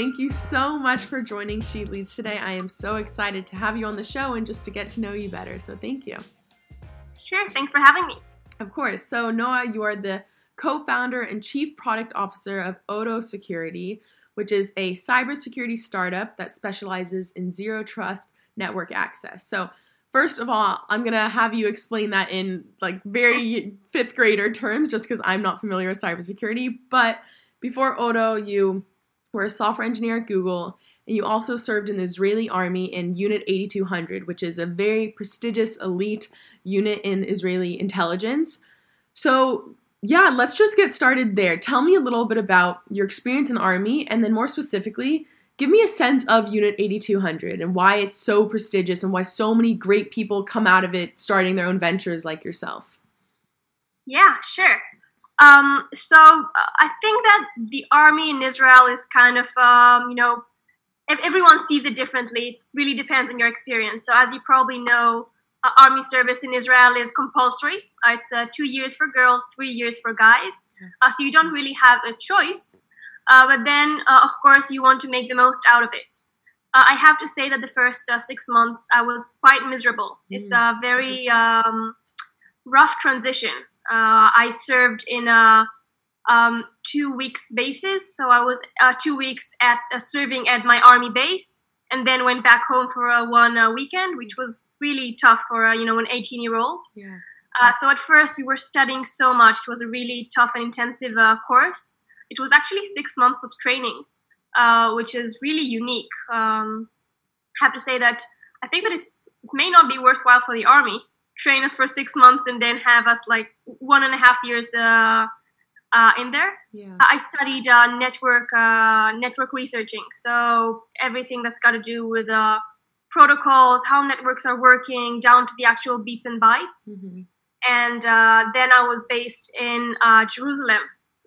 Thank you so much for joining She Leads today. I am so excited to have you on the show and just to get to know you better. So, thank you. Sure. Thanks for having me. Of course. So, Noah, you are the co founder and chief product officer of Odo Security, which is a cybersecurity startup that specializes in zero trust network access. So, First of all, I'm gonna have you explain that in like very fifth grader terms, just because I'm not familiar with cybersecurity. But before Odo, you were a software engineer at Google, and you also served in the Israeli army in Unit 8200, which is a very prestigious elite unit in Israeli intelligence. So, yeah, let's just get started there. Tell me a little bit about your experience in the army, and then more specifically, give me a sense of Unit 8200 and why it's so prestigious and why so many great people come out of it starting their own ventures like yourself. Yeah, sure. Um, so uh, I think that the army in Israel is kind of, um, you know, everyone sees it differently. It really depends on your experience. So as you probably know, uh, army service in Israel is compulsory. Uh, it's uh, two years for girls, three years for guys. Uh, so you don't really have a choice. Uh, but then, uh, of course, you want to make the most out of it. Uh, I have to say that the first uh, six months I was quite miserable. Mm. It's a very um, rough transition. Uh, I served in a um, two weeks basis, so I was uh, two weeks at serving at my army base, and then went back home for a one weekend, which was really tough for you know an 18 year old. Yeah. so at first we were studying so much. It was a really tough and intensive course it was actually six months of training, uh, which is really unique. Um, I have to say that I think that it's it may not be worthwhile for the army train us for six months and then have us like one and a half years uh, uh, in there. Yeah. I studied uh, network uh, network researching, so everything that's got to do with uh, protocols, how networks are working, down to the actual beats and bytes. Mm-hmm. And then I was based in Jerusalem,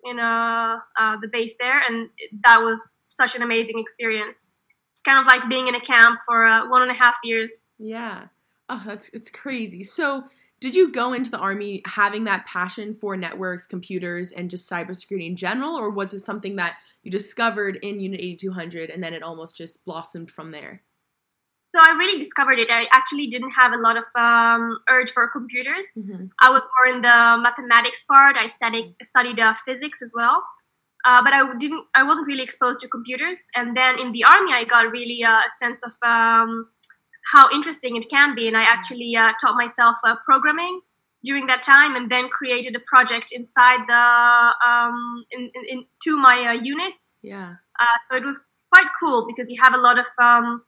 in uh, uh, the base there, and that was such an amazing experience. It's kind of like being in a camp for uh, one and a half years. Yeah. Oh, that's it's crazy. So, did you go into the army having that passion for networks, computers, and just cybersecurity in general, or was it something that you discovered in Unit 8200 and then it almost just blossomed from there? So I really discovered it. I actually didn't have a lot of um, urge for computers. Mm-hmm. I was more in the mathematics part. I studied studied uh, physics as well, uh, but I didn't. I wasn't really exposed to computers. And then in the army, I got really uh, a sense of um, how interesting it can be, and I actually uh, taught myself uh, programming during that time, and then created a project inside the um, in, in, in to my uh, unit. Yeah. so it was quite cool because you have a lot of um,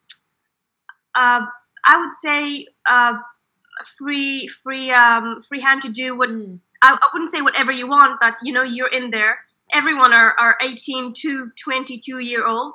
uh, I would say uh, free free um, free hand to do what mm. I, I, wouldn't say whatever you want, but you know you're in there. Everyone are, are 18 to 22 year old,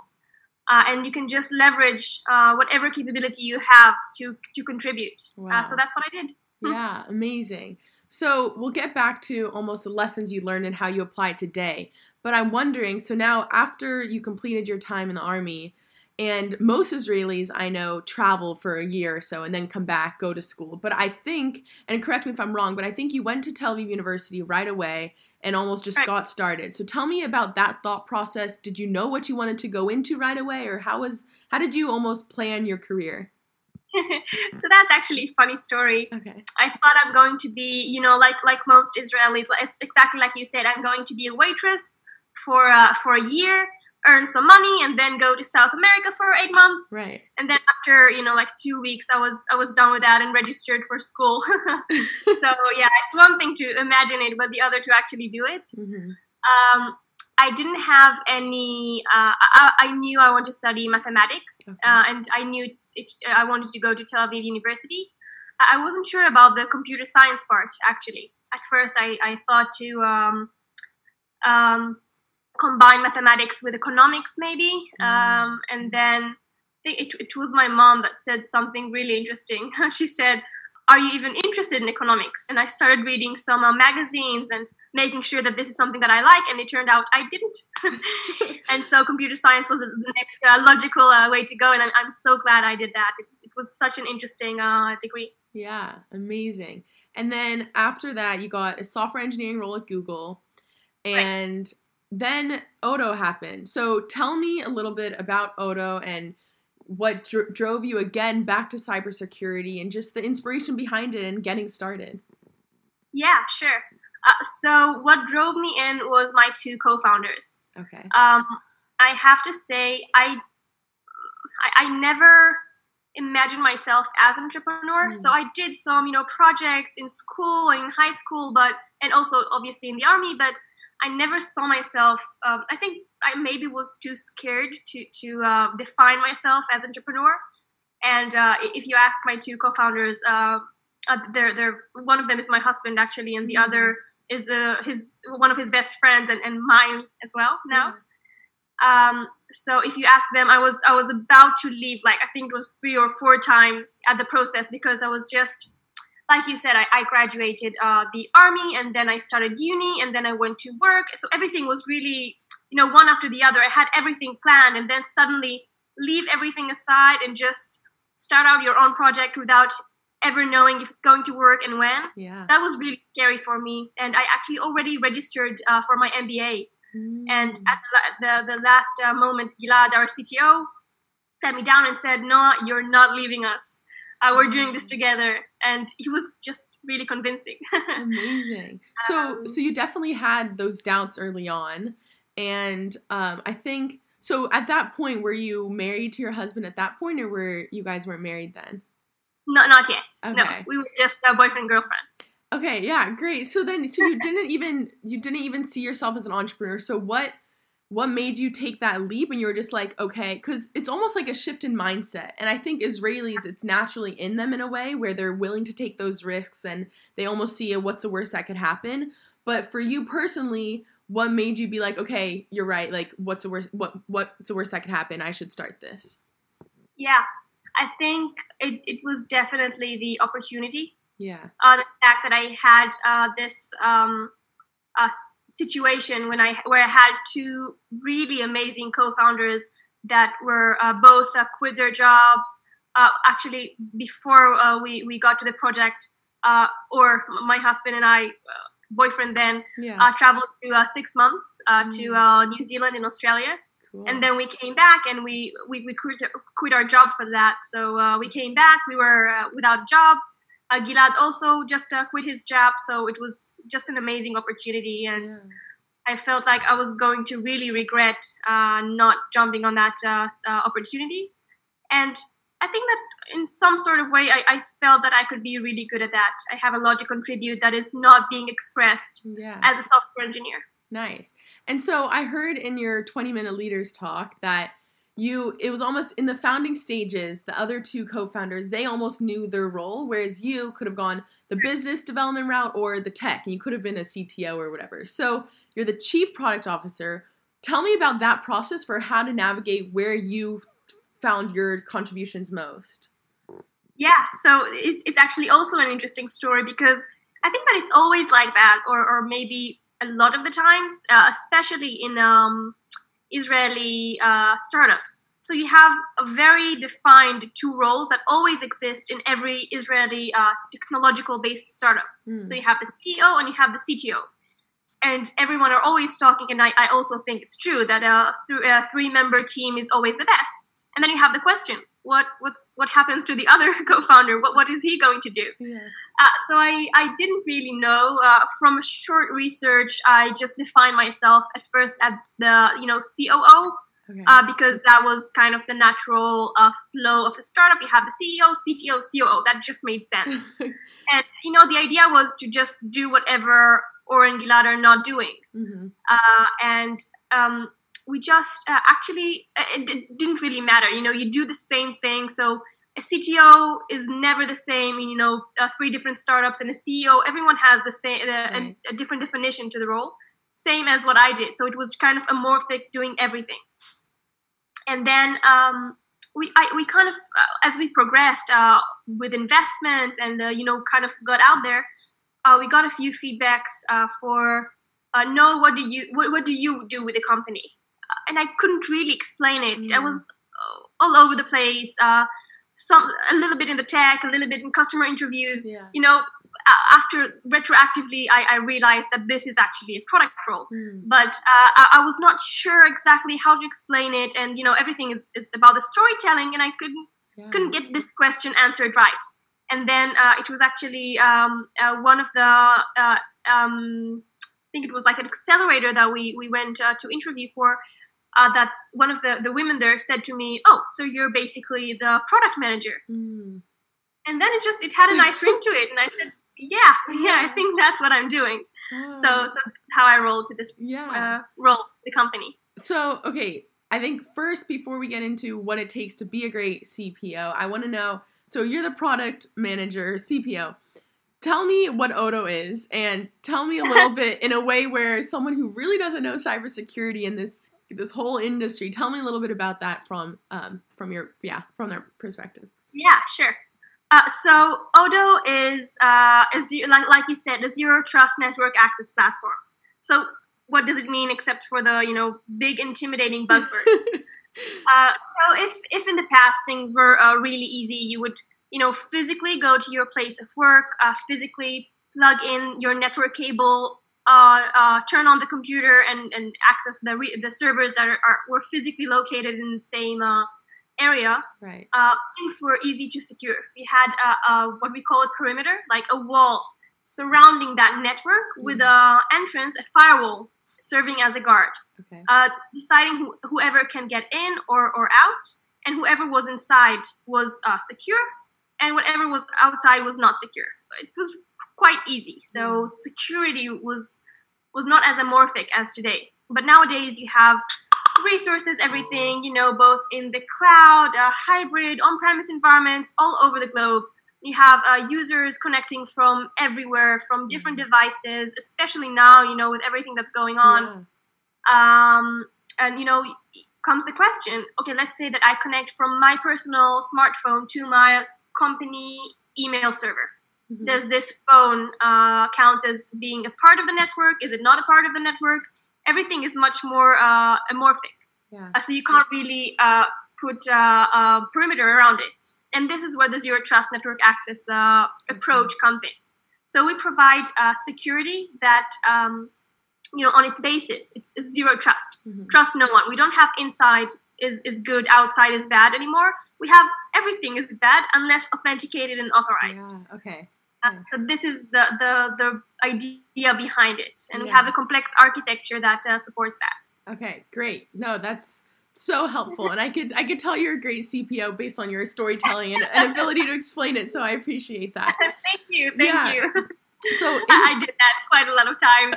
uh, and you can just leverage uh, whatever capability you have to to contribute. Uh, so that's what I did. Yeah, amazing. So we'll get back to almost the lessons you learned and how you apply it today. But I'm wondering, so now after you completed your time in the army, and most Israelis I know travel for a year or so and then come back, go to school. But I think, and correct me if I'm wrong, but I think you went to Tel Aviv University right away and almost just right. got started. So tell me about that thought process. Did you know what you wanted to go into right away, or how was how did you almost plan your career? so that's actually a funny story. Okay. I thought I'm going to be, you know, like like most Israelis. It's exactly like you said. I'm going to be a waitress for uh, for a year earn some money and then go to South America for eight months. Right. And then after, you know, like two weeks I was I was done with that and registered for school. so yeah, it's one thing to imagine it, but the other to actually do it. Mm-hmm. Um, I didn't have any. Uh, I, I, knew I wanted to study mathematics, okay. uh, and I knew it's, it, I wanted to go to Tel Aviv University. I wasn't sure about the computer science part actually. At first, I, I thought to um, um, combine mathematics with economics maybe. Mm. um, and then it, it was my mom that said something really interesting. She said are you even interested in economics? And i started reading some uh, magazines and making sure that this is something that i like and it turned out i didn't. And so computer science was the next uh, logical uh, way to go and I'm, I'm, so glad i did that. It's, it was such an interesting uh, degree. Yeah amazing. And then after that you got a software engineering role at google and then Odo happened. So tell me a little bit about Odo and what dr- drove you again back to cybersecurity and just the inspiration behind it and getting started. Yeah, sure. Uh, so what drove me in was my two co-founders. Okay. Um, I have to say, I, I, I never imagined myself as an entrepreneur. Mm. So I did some, you know, projects in school, in high school, but and also obviously in the army. But I never saw myself. Um, I think I maybe was too scared to to uh, define myself as entrepreneur. And uh, if you ask my two co-founders, uh, uh, they're they're one of them is my husband actually, and the mm. other is uh, his one of his best friends and, and mine as well now. Um, so if you ask them, I was I was about to leave like I think it was three or four times at the process because I was just like you said, I, I graduated uh, the army and then I started uni and then I went to work. So everything was really, you know, one after the other. I had everything planned and then suddenly leave everything aside and just start out your own project without ever knowing if it's going to work and when. Yeah. That was really scary for me. And I actually already registered uh, for my MBA. Mm. And at the, the, the last uh, moment, Gilad, our CTO, sat me down and said, Noah, you're not leaving us. Uh, we're doing this together. And he was just really convincing. Amazing. So, um, so you definitely had those doubts early on. And um, I think, so at that point, were you married to your husband at that point or were you guys weren't married then? not not yet. Okay. No, we were just a boyfriend girlfriend. Okay, yeah, great. So then, so you didn't even you didn't even see yourself as an entrepreneur. So what what made you take that leap and you were just like, okay, because it's almost like a shift in mindset. And I think Israelis, it's naturally in them in a way where they're willing to take those risks and they almost see a what's the worst that could happen. But for you personally, what made you be like, okay, you're right. Like, what's the worst? What what's the worst that could happen? I should start this. Yeah, I think it, it was definitely the opportunity. Yeah. Uh, the fact that I had uh, this um, uh, situation when I where I had two really amazing co-founders that were uh, both uh, quit their jobs. Uh, actually, before we we got to the project, or my husband and I, boyfriend then, yeah. traveled to six months mm. to New Zealand and Australia Cool. And then we came back and we we, we quit, quit our job for that. So uh, we came back. We were uh, without a job. Uh, Gilad also just uh, quit his job, so it was just an amazing opportunity, and yeah. I felt like I was going to really regret uh, not jumping on that uh, opportunity. And I think that in some sort of way, I, I, felt that I could be really good at that. I have a lot to contribute that is not being expressed yeah. as a software engineer. Nice. And so I heard in your 20 minute leaders talk that you it was almost in the founding stages the other two co-founders they almost knew their role whereas you could have gone the business development route or the tech and you could have been a CTO or whatever. So you're the chief product officer. Tell me about that process for how to navigate where you found your contributions most. Yeah, so it's, it's actually also an interesting story because I think that it's always like that, or, or maybe a lot of the times, uh, especially in um, Israeli uh, startups. So you have a very defined two roles that always exist in every Israeli uh, technological-based startup. Mm. So you have the CEO and you have the CTO. And everyone are always talking, and I, I also think it's true that a, a three-member team is always the best. And then you have the question: what what's what happens to the other co-founder? What what is he going to do? Yeah. uh, so i i didn't really know uh, from a short research i just defined myself at first as the you know coo okay. uh, because that was kind of the natural uh, flow of a startup. You have the ceo cto coo that just made sense. And you know the idea was to just do whatever or and Gilad are not doing. Mm-hmm. Uh, and um, we just uh, actually uh, it, it, didn't really matter you know you do the same thing. So a cto is never the same you know uh, three different startups and a ceo everyone has the same uh, right. a, a, different definition to the role same as what i did. So it was kind of amorphic doing everything. And then um, we I, we kind of uh, as we progressed uh, with investments and you know kind of got out there we got a few feedbacks for no what do you what, what do you do with the company and I couldn't really explain it. Mm. I was uh, all over the place. Uh, some a little bit in the tech, a little bit in customer interviews. Yeah. You know, after retroactively, I, I, realized that this is actually a product role. Mm. But uh, I, I, was not sure exactly how to explain it, and you know, everything is, is about the storytelling, and I couldn't yeah. couldn't get this question answered right. And then uh, it was actually um, uh, one of the uh, um, I think it was like an accelerator that we we went uh, to interview for. Uh, that one of the, the women there said to me, "Oh, so you're basically the product manager." Mm. And then it just it had a nice ring to it, and I said, "Yeah, yeah, I think that's what I'm doing." Oh. So, so how I rolled to this yeah. uh, role, the company. So, okay, I think first, before we get into what it takes to be a great CPO, I want to know. So, you're the product manager, CPO. Tell me what Odo is, and tell me a little bit in a way where someone who really doesn't know cybersecurity in this this whole industry. Tell me a little bit about that from um, from your yeah from their perspective. Yeah, sure. Uh, so Odo is uh, is like like you said, a zero trust network access platform. So what does it mean except for the you know big intimidating buzzword? uh, so if if in the past things were uh, really easy, you would you know physically go to your place of work, uh, physically plug in your network cable, uh, uh, turn on the computer, and, and access the re- the servers that are, are, were physically located in the same area. Right. things were easy to secure. We had what we call a perimeter, like a wall surrounding that network mm-hmm. with a entrance, a firewall serving as a guard, okay. uh, deciding who, whoever can get in or, or out, and whoever was inside was uh, secure, and whatever was outside was not secure. It was quite easy. So security was was not as amorphic as today. But nowadays you have resources, everything, you know, both in the cloud, uh, hybrid, on-premise environments, all over the globe you have uh, users connecting from everywhere from different mm-hmm. devices especially now you know with everything that's going on yeah. um, and you know comes the question okay let's say that i connect from my personal smartphone to my company email server mm-hmm. does this phone uh, count as being a part of the network is it not a part of the network everything is much more uh, amorphic yeah. Uh, so you can't really uh, put uh, a perimeter around it and this is where the zero trust network access uh, approach comes in. So we provide uh, security that, um, you know, on its basis, it's, it's zero trust. Mm-hmm. Trust no one. We don't have inside is, is good, outside is bad anymore. We have everything is bad unless authenticated and authorized. Yeah, okay. Uh, so this is the, the, the idea behind it. And yeah. we have a complex architecture that uh, supports that. Okay, great. No, that's so helpful and i could i could tell you're a great cpo based on your storytelling and, and ability to explain it so i appreciate that thank you thank yeah. you so in, I, I did that quite a lot of times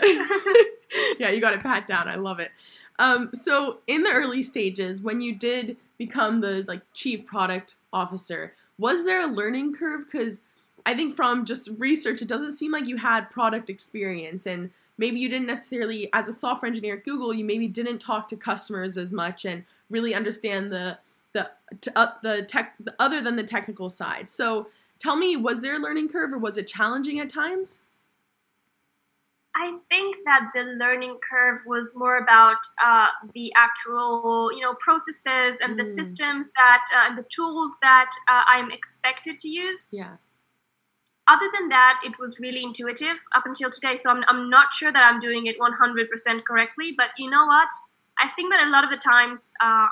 yeah you got it pat down i love it um, so in the early stages when you did become the like chief product officer was there a learning curve because i think from just research it doesn't seem like you had product experience and maybe you didn't necessarily as a software engineer at google you maybe didn't talk to customers as much and really understand the the uh, the tech the, other than the technical side so tell me was there a learning curve or was it challenging at times I think that the learning curve was more about uh, the actual, you know, processes and mm. the systems that uh, and the tools that uh, I'm expected to use. Yeah other than that, it was really intuitive up until today. So I'm, I'm not sure that I'm doing it 100% correctly. But you know what? I think that a lot of the times uh,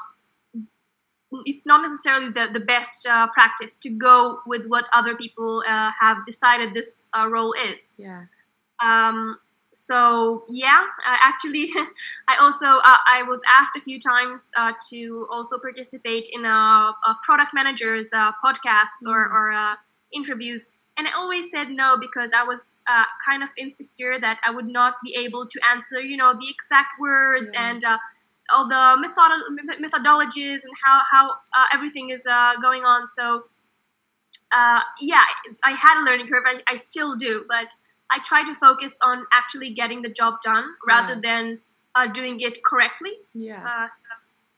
it's not necessarily the, the best uh, practice to go with what other people uh, have decided this uh, role is. Yeah. Um, so yeah, actually, I also uh, I was asked a few times uh, to also participate in a, a product manager's podcasts mm-hmm. or, or interviews and I always said no because I was uh, kind of insecure that I would not be able to answer, you know, the exact words yeah. and uh, all the methodologies and how how uh, everything is uh, going on. So uh, yeah, I had a learning curve. I, I, still do, but I try to focus on actually getting the job done rather yeah. than uh, doing it correctly. Yeah. So.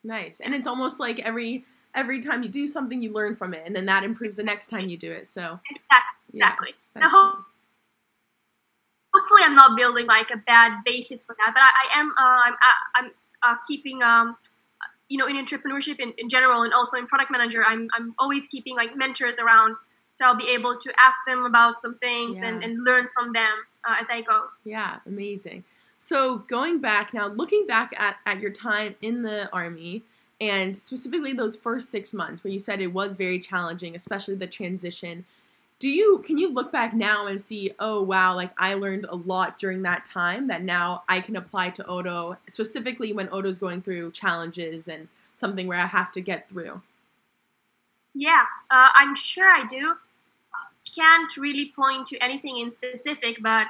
Nice, and it's almost like every every time you do something, you learn from it, and then that improves the next time you do it. So exactly exactly. Yeah, hopefully, I'm not building like a bad basis for that, but I, I am. Uh, I'm, I'm uh, keeping. Um, you know, in entrepreneurship in, in general, and also in product manager, I'm I'm always keeping like mentors around so I'll be able to ask them about some things Yeah. and, and learn from them uh, as I go. Yeah, amazing. So going back now, looking back at, at your time in the army and specifically those first six months where you said it was very challenging, especially the transition. Do you can you look back now and see, oh wow, like I learned a lot during that time that now I can apply to Odo, specifically when Odo's going through challenges and something where I have to get through. Yeah, uh, I'm sure I do. Can't really point to anything in specific, but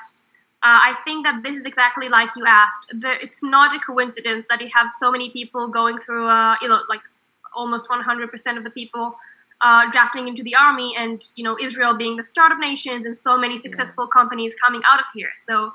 uh, I think that this is exactly like you asked. The, it's not a coincidence that you have so many people going through, uh, you know, like almost 100% of the people uh, drafting into the army, and you know, Israel being the startup nations, and so many successful companies coming out of here. So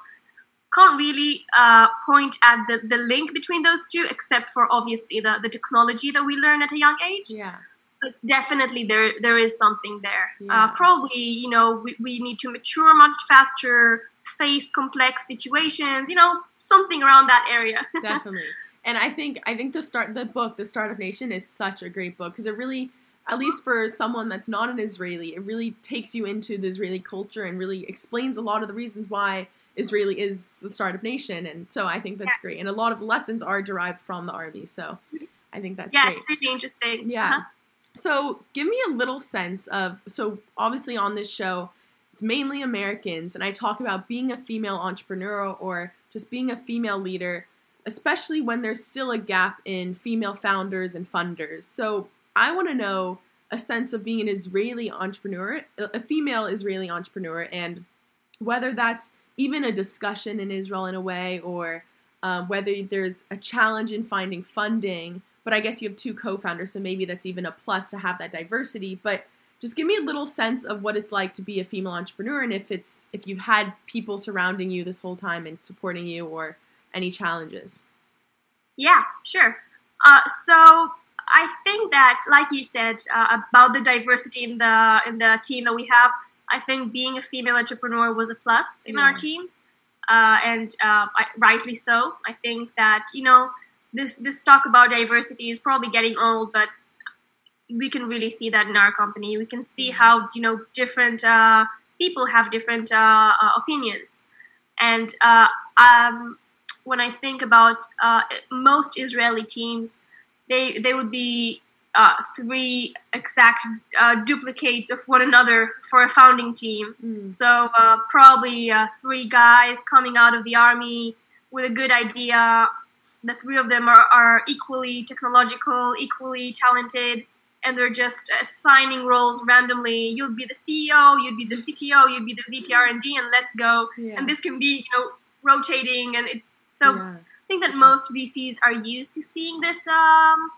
can't really uh, point at the, the link between those two, except for obviously the, the technology that we learn at a young age Yeah. but definitely there there is something there. Yeah. Uh, probably you know we, we need to mature much faster, face complex situations. You know something around that area. definitely and i think i think the start the book the startup nation is such a great book because it really at least for someone that's not an israeli it really takes you into the israeli culture and really explains a lot of the reasons why israeli is the startup nation and so i think that's great and a lot of lessons are derived from the army so i think that's yeah, great it's really interesting. yeah. Uh-huh. So give me a little sense of so obviously on this show it's mainly Americans and I talk about being a female entrepreneur or just being a female leader, especially when there's still a gap in female founders and funders. So I want to know a sense of being an Israeli entrepreneur, a female Israeli entrepreneur, and whether that's even a discussion in Israel in a way, or um, whether there's a challenge in finding funding. But I guess you have two co-founders, so maybe that's even a plus to have that diversity. But just give me a little sense of what it's like to be a female entrepreneur, and if it's if you've had people surrounding you this whole time and supporting you, or any challenges. Yeah, sure. Uh, so I think that, like you said, uh, about the diversity in the in the team that we have, I think being a female entrepreneur was a plus in our team, uh, and uh, I, rightly so. I think that you know this this talk about diversity is probably getting old, but we can really see that in our company. We can see how you know different uh, people have different uh, uh, opinions, and uh, um, when I think about uh, most Israeli teams, they they would be uh, three exact uh, duplicates of one another for a founding team. Mm. So uh, probably uh, three guys coming out of the army with a good idea. The three of them are, are equally technological, equally talented, and they're just assigning roles randomly. You'll be the CEO, you'd be the CTO, you'd be the VP R&D, and let's go. Yeah. And this can be, you know, rotating, and it, so yeah. I think that most VCs are used to seeing this um,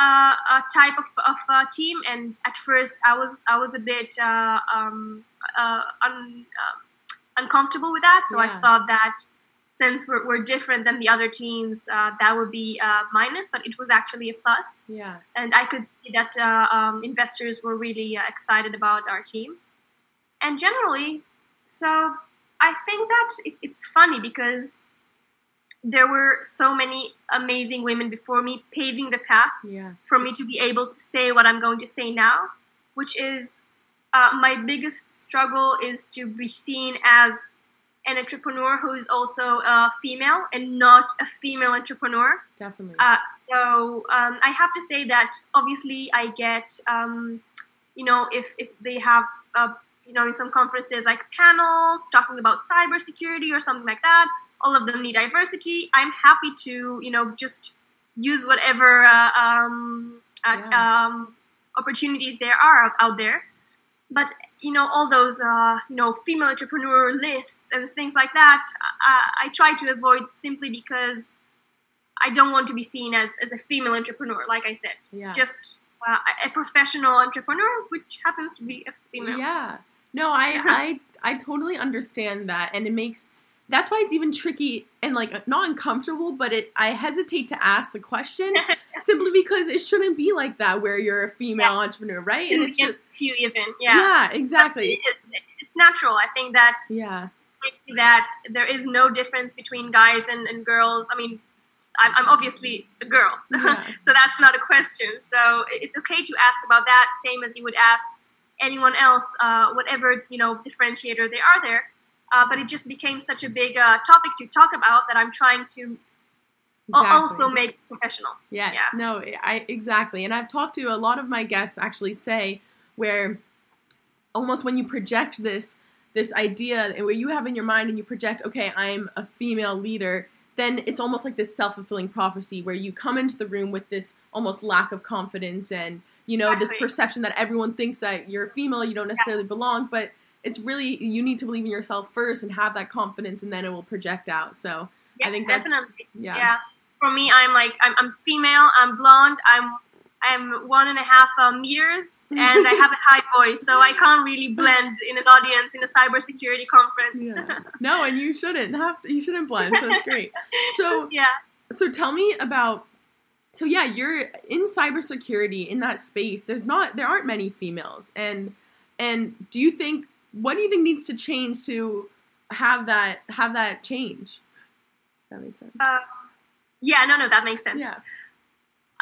uh, uh, type of, of uh, team. And at first, I was I was a bit uh, um, uh, un, uh, uncomfortable with that. So Yeah. I thought that since we're, we're different than the other teams, uh, that would be a minus. But it was actually a plus. Yeah. And I could see that uh, um, investors were really uh, excited about our team. And generally, so I think that it, it's funny because there were so many amazing women before me paving the path Yeah. for me to be able to say what I'm going to say now, which is uh, my biggest struggle is to be seen as an entrepreneur who is also a female and not a female entrepreneur. Definitely. Uh, so um, I have to say that obviously I get, um, you know, if, if they have, uh, you know, in some conferences like panels talking about cybersecurity or something like that, all of them need diversity. I'm happy to, you know, just use whatever uh, um, uh, Yeah. um, opportunities there are out, out there. But you know, all those uh, you know female entrepreneur lists and things like that, I, I try to avoid simply because I don't want to be seen as, as a female entrepreneur. Like I said, yeah. just uh, a professional entrepreneur, which happens to be a female. Yeah. No, I, I I totally understand that and it makes that's why it's even tricky and like not uncomfortable, but it I hesitate to ask the question simply because it shouldn't be like that where you're a female Yeah. entrepreneur, right? And it's just you even, yeah. yeah, exactly. It- it's natural. I think that Yeah. that there is no difference between guys and, and girls. I mean, I'm, I'm obviously a girl, Yeah. so that's not a question. So it's okay to ask about that, same as you would ask anyone else, uh, whatever you know differentiator they are there. Uh, but it just became such a big uh, topic to talk about that I'm trying to Exactly. also make professional. Yes, Yeah. no, I exactly. And I've talked to a lot of my guests actually say where almost when you project this this idea and where you have in your mind and you project, okay, I'm a female leader, then it's almost like this self-fulfilling prophecy where you come into the room with this almost lack of confidence and you know this perception that everyone thinks that you're a female, you don't necessarily belong, but it's really you need to believe in yourself first and have that confidence and then it will project out. So, Yeah, I think that's- definitely. yeah. Yeah. For me, I'm like I'm, I'm female. I'm blonde. I'm I'm one and a half uh, meters, and I have a high voice, so I can't really blend in an audience in a cybersecurity conference. Yeah. No, and you shouldn't have to, you shouldn't blend. So it's great. So yeah. so tell me about so yeah, you're in cybersecurity in that space. There's not there aren't many females. And and do you think what do you think needs to change to have that have that change? That makes sense. Uh, yeah. No, no, that makes sense. yeah.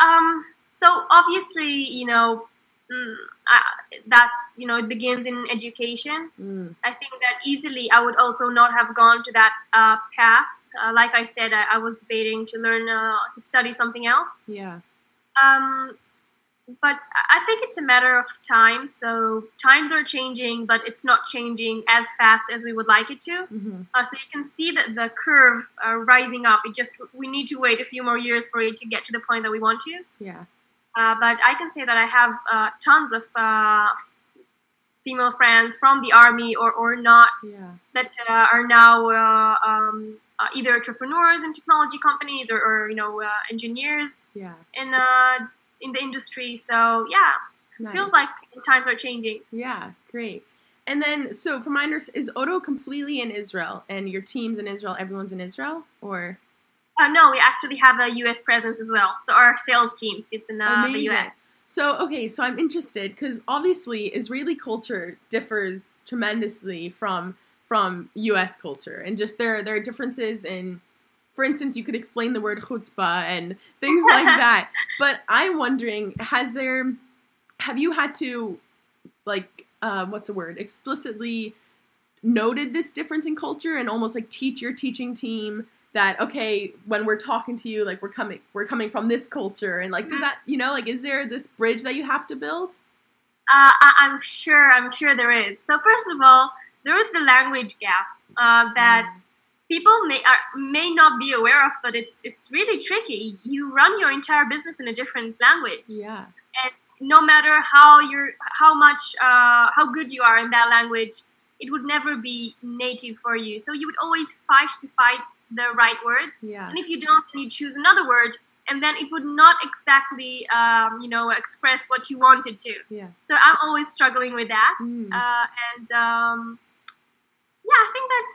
Um. So obviously, you know, mm, I, that's you know, it begins in education. Mm, I think that easily I would also not have gone to that uh, path. Uh, like I said, I, I was debating to learn uh, to study something else. yeah. Um, but I think it's a matter of time. So times are changing, but it's not changing as fast as we would like it to. hmm Uh, so you can see that the curve uh, rising up. It just we need to wait a few more years for it to get to the point that we want to. Yeah. Uh, but I can say that I have uh, tons of uh, female friends from the army or, or not Yeah. that uh, are now uh, um, uh, either entrepreneurs in technology companies or, or you know uh, engineers Yeah. uh, in the industry. So yeah, Nice. feels like times are changing. Yeah, great. And then, so from my understanding, is Odo completely in Israel, and your team's in Israel? Everyone's in Israel, or Uh, no, we actually have a U.S. presence as well. So our sales team sits in uh, the? U.S. So okay, so I'm interested because obviously Israeli culture differs tremendously from from U.S. culture, and just there there are differences in. For instance, you could explain the word chutzpah and things like that. But I'm wondering, has there, have you had to, like, uh, what's the word, explicitly noted this difference in culture and almost like teach your teaching team that okay when we're talking to you like we're coming we're coming from this culture and like does that you know like is there this bridge that you have to build Uh, I, I'm sure. I'm sure there is. So first of all, there is the language gap uh, that people may are, may not be aware of, but it's it's really tricky. You run your entire business in a different language, yeah and no matter how you're how much uh, how good you are in that language, it would never be native for you. So you would always fight to find the right words. yeah And if you don't, then you choose another word, and then it would not exactly, um, you know, express what you wanted to. yeah So I'm always struggling with that. Mm. Uh, and um, yeah, I think that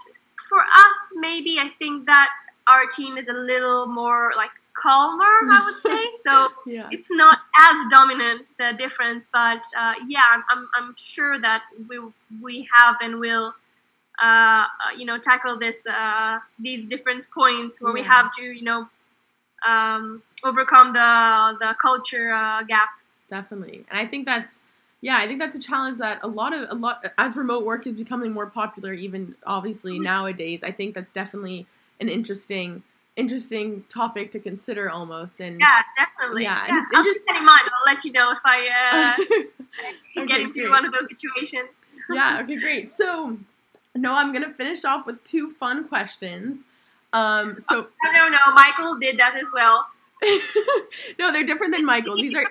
for us, maybe I think that our team is a little more like calmer, I would say. So yeah it's not as dominant the difference, but uh, yeah, I'm, I'm, sure that we we have and will. Uh, uh, you know, tackle this uh, these different points where we have to, you know, um, overcome the the culture uh, gap. definitely and i think that's yeah i think that's a challenge that a lot of a lot as remote work is becoming more popular even obviously nowadays i think that's definitely an interesting interesting topic to consider almost and Yeah, definitely. Yeah, and it's I'll interest- keep that in mind. I'll let you know if I uh, Okay, get into great. one of those situations. yeah okay great so no i'm gonna finish off with two fun questions um so No, no, no. Michael did that as well. no they're different than michael's. These are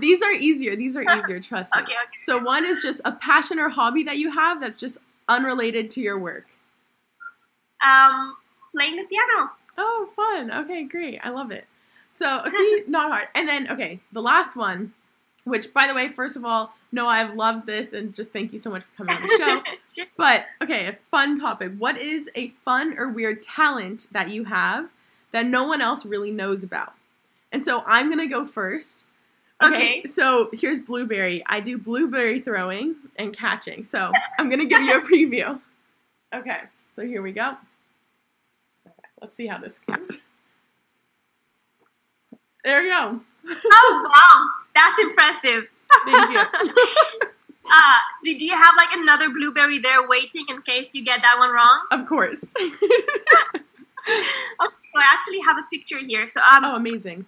these are easier. These are easier trust me. Okay, okay. so one is just a passion or hobby that you have that's just unrelated to your work. Um, playing the piano. oh fun. Okay great. I love it. So see not hard. And then okay the last one which by the way first of all no i've loved this and just thank you so much for coming on the show. Sure. But okay, a fun topic. What is a fun or weird talent that you have that no one else really knows about? And so I'm gonna go first. Okay. So here's blueberry. I do blueberry throwing and catching. So I'm gonna give you a preview. Okay. So here we go. Okay, let's see how this goes. There you go. Oh wow, that's impressive. Thank you. Uh, do you have like another blueberry there waiting in case you get that one wrong? Of course. okay, so I actually have a picture here. So um, oh, amazing.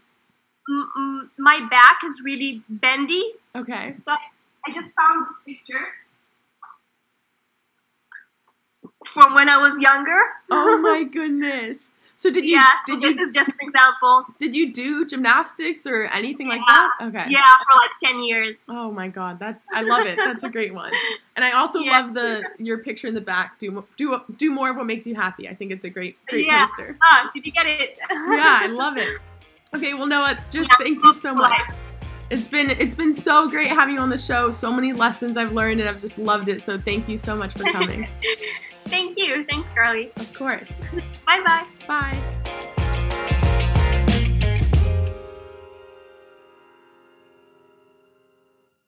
M- m- my back is really bendy. Okay. So I just found this picture from when I was younger. Oh my goodness. So did you? yeah, so did this you? is just an example. Did you do gymnastics or anything like that? Okay. Yeah, for like ten years. Oh my god, that I love it. That's a great one. And I also Yeah. love the your picture in the back. Do do do more of what makes you happy. I think it's a great great Yeah. poster. Ah, did you get it? Yeah, I love it. Okay, well Noah, just Yeah, thank you so much. It's been it's been so great having you on the show. So many lessons I've learned and I've just loved it. So thank you so much for coming. Thank you. Thanks, Carly. of course. Bye bye. Bye.